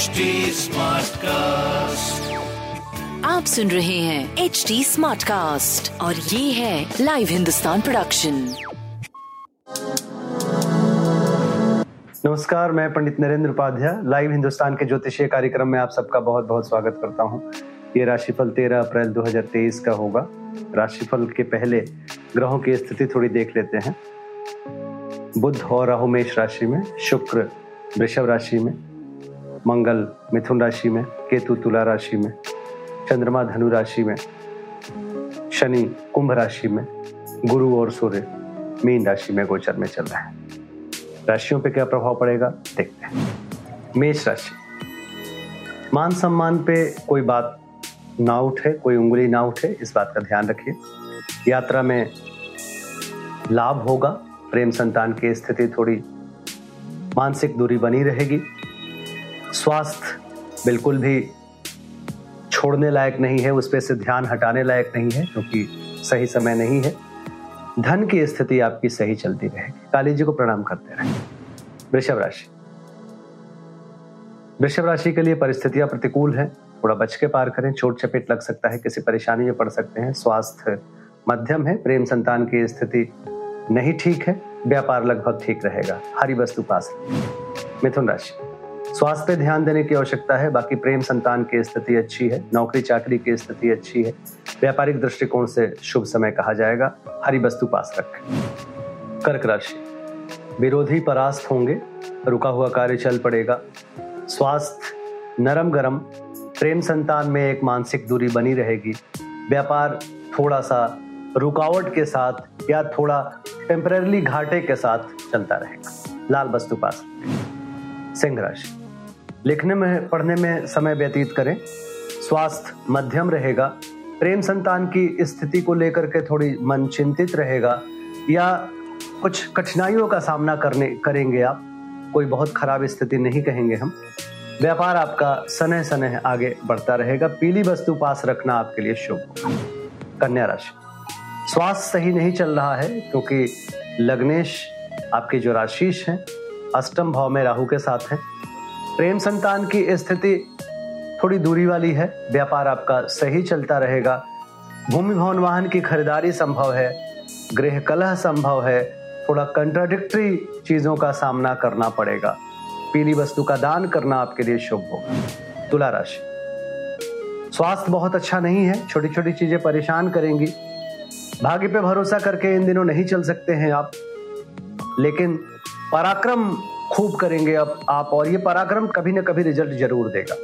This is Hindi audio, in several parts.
HD Smartcast. आप सुन रहे हैं एच डी स्मार्ट कास्ट और ये है लाइव हिंदुस्तान प्रोडक्शन नमस्कार मैं पंडित नरेंद्र उपाध्याय लाइव हिंदुस्तान के ज्योतिषीय कार्यक्रम में आप सबका बहुत बहुत स्वागत करता हूँ। ये राशिफल 13 अप्रैल 2023 का होगा। राशिफल के पहले ग्रहों की स्थिति थोड़ी देख लेते हैं। बुध और राहु मेष राशि में शुक्र वृषभ राशि में मंगल मिथुन राशि में, केतु तुला राशि में, चंद्रमा धनु राशि में, शनि कुंभ राशि में, गुरु और सूर्य मीन राशि में गोचर में चल रहे हैं। राशियों पे क्या प्रभाव पड़ेगा? देखते हैं। मेष राशि। मान सम्मान पे कोई बात ना उठे, कोई उंगली ना उठे, इस बात का ध्यान रखिए। यात्रा में लाभ होगा, प्रेम संतान की स्थिति थोड़ी मानसिक दूरी बनी रहेगी। स्वास्थ्य बिल्कुल भी छोड़ने लायक नहीं है, उस पर से ध्यान हटाने लायक नहीं है, क्योंकि सही समय नहीं है। धन की स्थिति आपकी सही चलती रहेगी। काली जी को प्रणाम करते रहे। वृषभ राशि। वृषभ राशि के लिए परिस्थितियाँ प्रतिकूल हैं। थोड़ा बच के पार करें। चोट चपेट लग सकता है, किसी परेशानी में पड़ सकते हैं। स्वास्थ्य मध्यम है। प्रेम संतान की स्थिति नहीं ठीक है। व्यापार लगभग ठीक रहेगा। हरी वस्तु पास मिथुन राशि। स्वास्थ्य पे ध्यान देने की आवश्यकता है। बाकी प्रेम संतान की स्थिति अच्छी है। नौकरी चाकरी की स्थिति अच्छी है। व्यापारिक दृष्टिकोण से शुभ समय कहा जाएगा। हरी वस्तु पास रखें। कर्क राशि। विरोधी परास्त होंगे। रुका हुआ कार्य चल पड़ेगा। स्वास्थ्य नरम गरम। प्रेम संतान में एक मानसिक दूरी बनी रहेगी। व्यापार थोड़ा सा रुकावट के साथ या थोड़ा टेम्पररी घाटे के साथ चलता रहेगा। लाल वस्तु पास सिंह राशि। लिखने में, पढ़ने में समय व्यतीत करें। स्वास्थ्य मध्यम रहेगा। प्रेम संतान की स्थिति को लेकर के थोड़ी मन चिंतित रहेगा। या कुछ कठिनाइयों का सामना करने, करेंगे आप। कोई बहुत खराब स्थिति नहीं कहेंगे हम। व्यापार आपका सनह सनह आगे बढ़ता रहेगा। पीली वस्तु पास रखना आपके लिए शुभ। कन्या राशि। स्वास्थ्य सही नहीं चल रहा है, क्योंकि लग्नेश आपके जो राशीष हैं, अष्टम भाव में राहु के साथ हैं। प्रेम संतान की स्थिति थोड़ी दूरी वाली है। व्यापार आपका सही चलता रहेगा। भूमि भवन वाहन की खरीदारी संभव है। गृह कलह संभव है। थोड़ा कंट्राडिक्टरी चीज़ों का सामना करना पड़ेगा। पीली वस्तु का दान करना आपके लिए शुभ होगा तुला राशि। स्वास्थ्य बहुत अच्छा नहीं है। छोटी छोटी चीज़ें परेशान करेंगी। भाग्य पे भरोसा करके इन दिनों नहीं चल सकते हैं आप। लेकिन पराक्रम खूब करेंगे अब आप, और ये पराक्रम कभी ना कभी रिज़ल्ट ज़रूर देगा।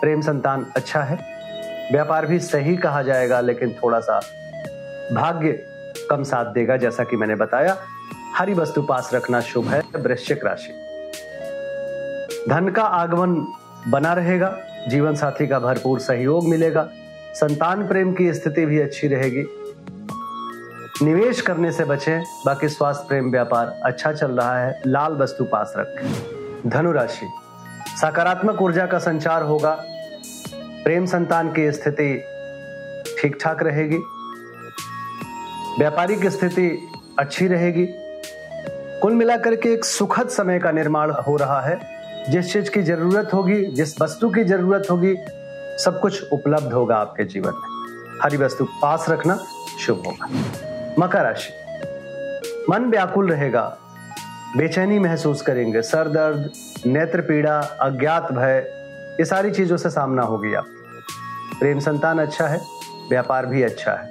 प्रेम संतान अच्छा है, व्यापार भी सही कहा जाएगा, लेकिन थोड़ा सा भाग्य कम साथ देगा, जैसा कि मैंने बताया। हरी वस्तु पास रखना शुभ है, वृश्चिक राशि। धन का आगमन बना रहेगा, जीवन साथी का भरपूर सहयोग मिलेगा, संतान प्रेम की स्थिति भी अच्छी रहेगी। निवेश करने से बचें, बाकी स्वास्थ्य, प्रेम, व्यापार अच्छा चल रहा है। लाल वस्तु पास रखें। धनु राशि। सकारात्मक ऊर्जा का संचार होगा। प्रेम संतान की स्थिति ठीक ठाक रहेगी व्यापारिक स्थिति अच्छी रहेगी। कुल मिलाकर के एक सुखद समय का निर्माण हो रहा है। जिस चीज़ की ज़रूरत होगी, जिस वस्तु की ज़रूरत होगी, सब कुछ उपलब्ध होगा आपके जीवन में। हरी वस्तु पास रखना शुभ होगा। मकर राशि मन व्याकुल रहेगा। बेचैनी महसूस करेंगे। सर दर्द, नेत्र पीड़ा, अज्ञात भय, ये सारी चीज़ों से सामना होगी आप। प्रेम संतान अच्छा है, व्यापार भी अच्छा है।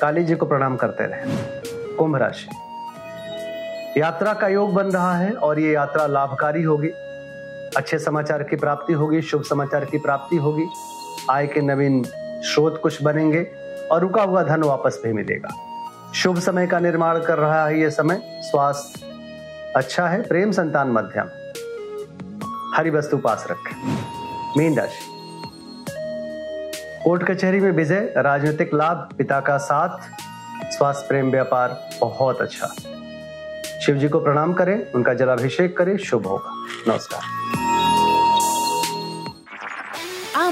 काली जी को प्रणाम करते रहे। कुंभ राशि। यात्रा का योग बन रहा है और ये यात्रा लाभकारी होगी। अच्छे समाचार की प्राप्ति होगी, शुभ समाचार की प्राप्ति होगी। आय के नवीन स्रोत कुछ बनेंगे और रुका हुआ धन वापस भी मिलेगा। शुभ समय का निर्माण कर रहा है यह समय। स्वास्थ्य अच्छा है, प्रेम संतान मध्यम। हरी वस्तु पास रखें। मीन राशि। कोर्ट कचहरी में विजय, राजनीतिक लाभ, पिता का साथ, स्वास्थ्य, प्रेम, व्यापार, बहुत अच्छा। शिव जी को प्रणाम करें, उनका जलाभिषेक करें, शुभ होगा। नमस्कार।